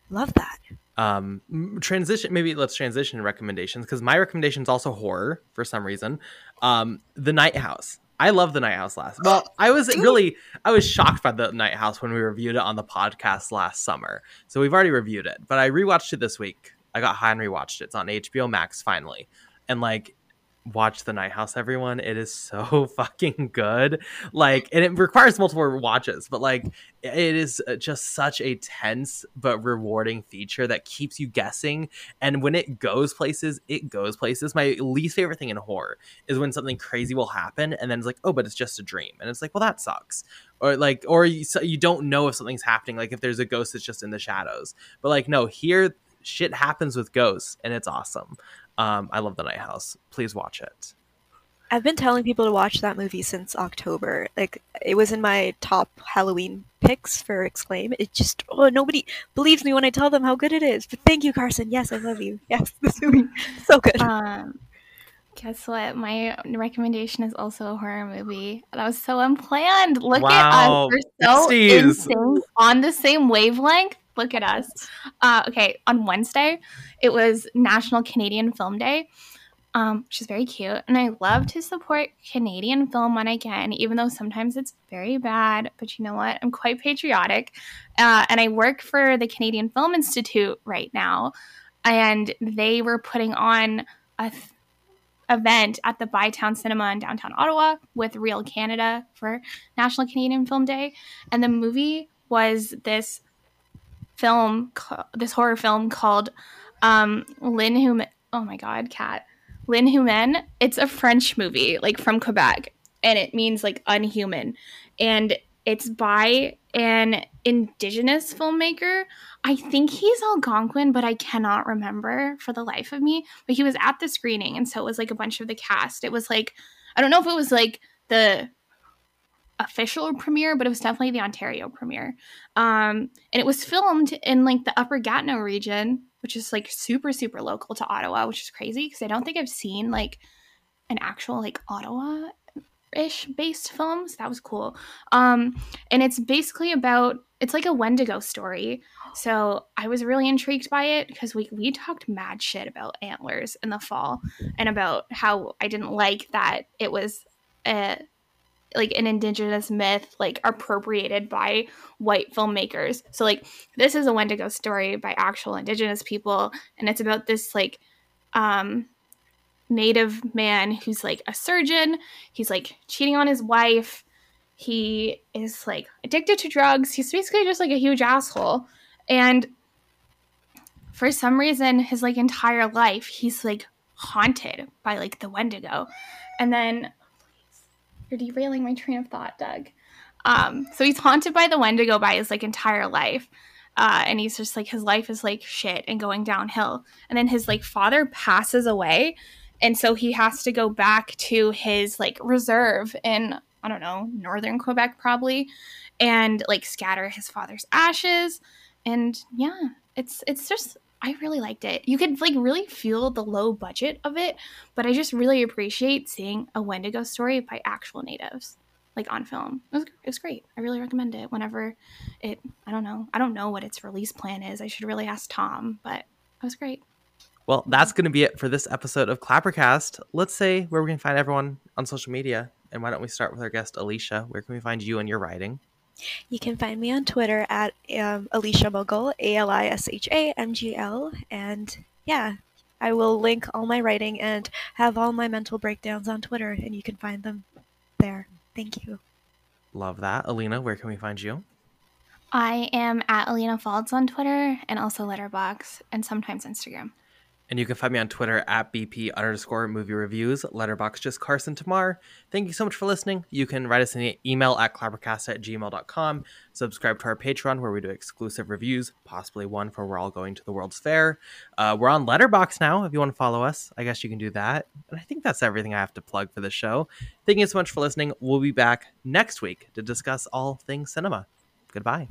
Love that. um transition maybe let's transition to recommendations because my recommendation is also horror for some reason um the night house i love the night house last well i was really i was shocked by the night house when we reviewed it on the podcast last summer so we've already reviewed it but i rewatched it this week i got high and rewatched it it's on hbo max finally and like watch the night house everyone. It is so fucking good. Like and it requires multiple watches but like it is uh, just such a tense but rewarding feature that keeps you guessing. And when it goes places it goes places. My least favorite thing in horror is when something crazy will happen and then it's like oh but it's just a dream. And it's like well that sucks. Or like or you, so you don't know if something's happening like if there's a ghost that's just in the shadows. But like no here shit happens with ghosts and it's awesome um, I love The Night House. Please watch it. I've been telling people to watch that movie since October. Like it was in my top Halloween picks for Exclaim. It just oh nobody believes me when I tell them how good it is. But thank you, Carson. Yes, I love you. Yes, this movie so good. Um, guess what? My recommendation is also a horror movie. That was so unplanned. Look wow. at us. We're so insane on the same wavelength. Look at us. Uh, okay, on Wednesday, it was National Canadian Film Day, um, which is very cute. And I love to support Canadian film when I can, even though sometimes it's very bad. But you know what? I'm quite patriotic. Uh, and I work for the Canadian Film Institute right now. And they were putting on a th- event at the Bytown Cinema in downtown Ottawa with Reel Canada for National Canadian Film Day. And the movie was this film, this horror film called um, L'Inhumain. Oh my God, cat. L'Inhumain. It's a French movie, like from Quebec, and it means like unhuman. And it's by an indigenous filmmaker. I think he's Algonquin, but I cannot remember for the life of me. But he was at the screening, and so it was like a bunch of the cast. It was like, I don't know if it was like the official premiere, but it was definitely the Ontario premiere. Um, and it was filmed in like the Upper Gatineau region, which is like super super local to Ottawa, which is crazy because I don't think I've seen like an actual like Ottawa ish based film. So that was cool. Um, and it's basically about it's like a Wendigo story. So I was really intrigued by it because we we talked mad shit about antlers in the fall and about how I didn't like that it was a like an indigenous myth like appropriated by white filmmakers. So like this is a Wendigo story by actual indigenous people and it's about this like um native man who's like a surgeon. He's like cheating on his wife. He is like addicted to drugs. He's basically just like a huge asshole. And for some reason his like entire life he's like haunted by like the Wendigo. And then you're derailing my train of thought, Doug. Um, so he's haunted by the Wendigo by his like entire life. Uh, and he's just like his life is like shit and going downhill. And then his like father passes away, and so he has to go back to his like reserve in I don't know northern Quebec probably, and like scatter his father's ashes. And yeah, it's it's just I really liked it. You could like really feel the low budget of it, but I just really appreciate seeing a Wendigo story by actual natives, like on film. It was, it was great. I really recommend it whenever it. I don't know. I don't know what its release plan is. I should really ask Tom, but it was great. Well, that's going to be it for this episode of Clappercast. Let's say where we can find everyone on social media. And why don't we start with our guest, Alicia? Where can we find you and your writing? You can find me on Twitter at um, Alicia Muggle, A L I S H A M G L. And yeah, I will link all my writing and have all my mental breakdowns on Twitter, and you can find them there. Thank you. Love that. Alina, where can we find you? I am at Alina Falds on Twitter and also Letterboxd and sometimes Instagram. And you can find me on Twitter at BP underscore movie reviews, letterboxd just Carson Tamar. Thank you so much for listening. You can write us an email at clappercast at gmail.com. Subscribe to our Patreon where we do exclusive reviews, possibly one for We're All Going to the World's Fair. Uh, we're on Letterboxd now. If you want to follow us, I guess you can do that. And I think that's everything I have to plug for this show. Thank you so much for listening. We'll be back next week to discuss all things cinema. Goodbye.